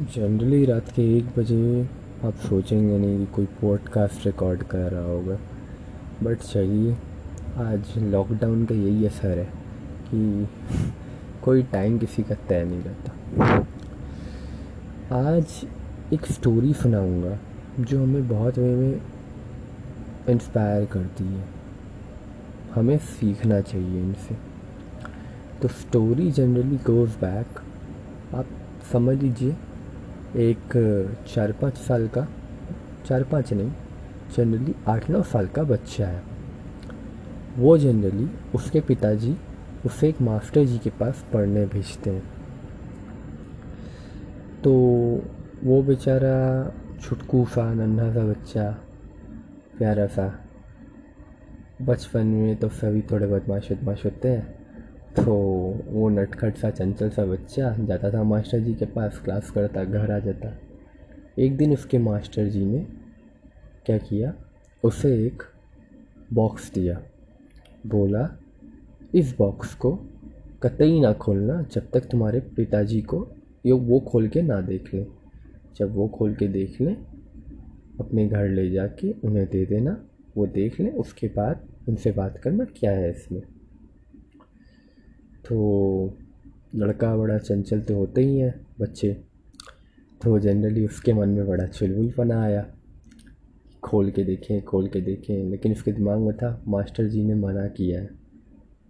Generally रात के एक बजे आप सोचेंगे नहीं कि कोई पॉडकास्ट रिकॉर्ड कर रहा होगा। बट चलिए आज लॉकडाउन का यही असर है कि कोई टाइम किसी का तय नहीं रहता आज एक स्टोरी सुनाऊँगा जो हमें बहुत वे में इंस्पायर करती है। हमें सीखना चाहिए इनसे। तो स्टोरी जनरली गोज़ बैक आप समझ लीजिए। एक चार पाँच साल का चार पाँच नहीं जनरली आठ नौ साल का बच्चा है। वो जनरली उसके पिताजी, उसे एक मास्टर जी के पास पढ़ने भेजते हैं। तो वो बेचारा छुटकू सा नन्हा सा बच्चा, प्यारा सा, बचपन में तो सभी थोड़े बदमाश बदमाश होते हैं। तो वो नटखट सा, चंचल सा बच्चा जाता था मास्टर जी के पास, क्लास करता, घर आ जाता। एक दिन उसके मास्टर जी ने क्या किया? उसे एक बॉक्स दिया। बोला, इस बॉक्स को कतई ना खोलना जब तक तुम्हारे पिताजी को ये, वो खोल के ना देख लें। जब वो खोल के देख लें, अपने घर ले जाके उन्हें दे देना, वो देख लें, उसके बाद उनसे बात करना क्या है इसमें? तो लड़का बड़ा चंचल तो होते ही हैं बच्चे। तो जनरली उसके मन में बड़ा चुलबुलपना आया। खोल के देखें, खोल के देखें, लेकिन उसके दिमाग में था, मास्टर जी ने मना किया है।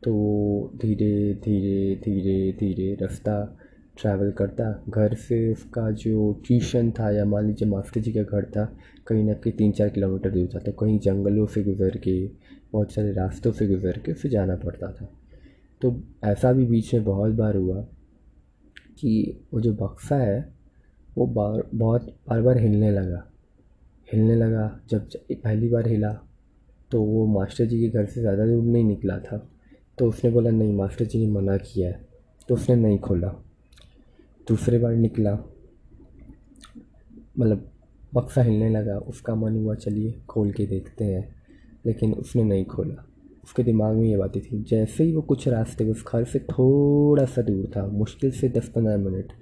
तो धीरे धीरे धीरे धीरे रास्ता ट्रैवल करता। घर से उसका जो ट्यूशन था या मान लीजिए मास्टर जी का घर था, कहीं ना कहीं तीन चार किलोमीटर दूर था। तो कहीं जंगलों से गुज़र के, बहुत सारे रास्तों से गुज़र के फिर जाना पड़ता था। तो ऐसा भी बीच में बहुत बार हुआ कि वो जो बक्सा है, वो बार, बहुत बार बार हिलने लगा। हिलने लगा, जब पहली बार हिला तो वो मास्टर जी के घर से ज़्यादा दूर नहीं निकला था। तो उसने बोला, नहीं, मास्टर जी ने मना किया है। तो उसने नहीं खोला। दूसरे बार निकला मतलब बक्सा हिलने लगा। उसका मन हुआ, चलिए, खोल के देखते हैं। लेकिन उसने नहीं खोला। उसके दिमाग में ये बातें थी जैसे ही वो कुछ रास्ते उस घर से थोड़ा सा दूर था मुश्किल से दस पंद्रह मिनट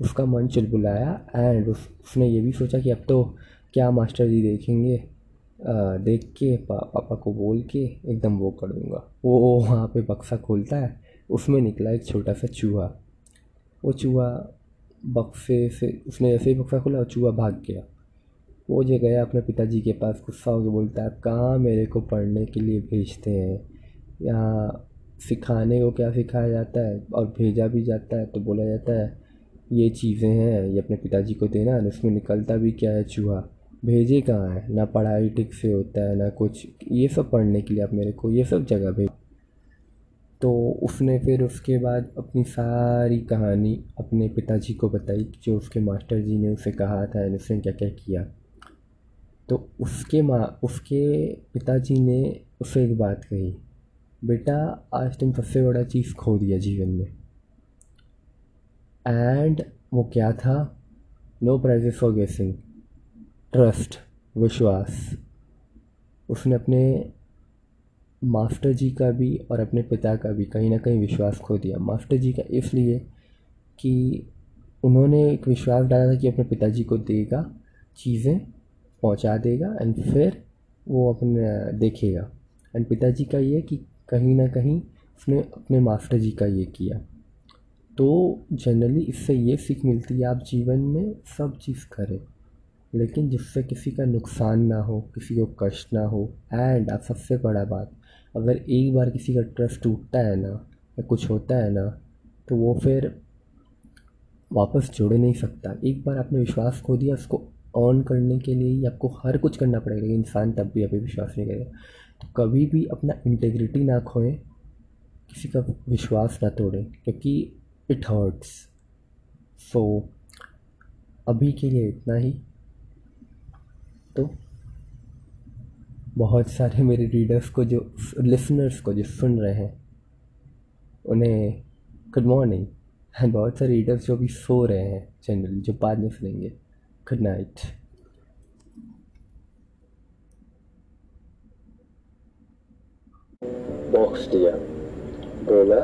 उसका मन चुलबुलाया एंड उस, उसने ये भी सोचा कि अब तो क्या मास्टर जी देखेंगे आ, देख के पा, पापा को बोल के एकदम वो कर दूँगा। वो वहाँ पे बक्सा खोलता है उसमें निकला एक छोटा सा चूहा। वो चूहा बक्से से उसने ऐसे ही बक्सा खोला और चूहा भाग गया। वो जो गया अपने पिताजी के पास गुस्सा होकर बोलता है कहाँ मेरे को पढ़ने के लिए भेजते हैं? यहाँ सिखाने को क्या सिखाया जाता है? और भेजा भी जाता है तो बोला जाता है, ये चीज़ें हैं, ये अपने पिताजी को देना है उसमें निकलता भी क्या है चूहा? भेजे कहाँ है? ना पढ़ाई ठीक से होता है, ना कुछ। ये सब पढ़ने के लिए आप मेरे को ये सब जगह भेज तो उसने फिर उसके बाद अपनी सारी कहानी अपने पिताजी को बताई, जो उसके मास्टर जी ने उसे कहा था उसने क्या क्या किया। तो उसके माँ, उसके पिताजी ने उसे एक बात कही, बेटा, आज तुम सबसे बड़ा चीज़ खो दिया जीवन में। एंड वो क्या था? No prizes for guessing trust विश्वास उसने अपने मास्टर जी का भी और अपने पिता का भी कहीं ना कहीं विश्वास खो दिया। मास्टर जी का इसलिए कि उन्होंने एक विश्वास डाला था कि अपने पिताजी को देगा चीज़ें। पहुँचा देगा एंड फिर वो अपने, देखेगा। एंड पिताजी का ये कि कहीं ना कहीं उसने अपने मास्टर जी का ये किया। तो जनरली इससे ये सीख मिलती है, आप जीवन में सब चीज़ करें। लेकिन जिससे किसी का नुकसान ना हो, किसी को कष्ट ना हो एंड आप सबसे बड़ा बात, अगर एक बार किसी का ट्रस्ट टूटता है ना, या कुछ होता है ना तो वो फिर वापस जुड़ नहीं सकता। एक बार आपने विश्वास खो दिया, उसको ऑन करने के लिए ही आपको हर कुछ करना पड़ेगा इंसान तब भी अभी विश्वास नहीं करेगा। तो कभी भी अपना इंटेग्रिटी ना खोएँ, किसी का विश्वास ना तोड़ें, क्योंकि इट हर्ट्स सो अभी के लिए इतना ही। तो बहुत सारे मेरे रीडर्स को जो लिसनर्स को जो सुन रहे हैं, उन्हें गुड मॉर्निंग एंड बहुत सारे रीडर्स जो अभी सो रहे हैं जनरली जो बाद में सुनेंगे। Good night. बॉक्स दिया बोला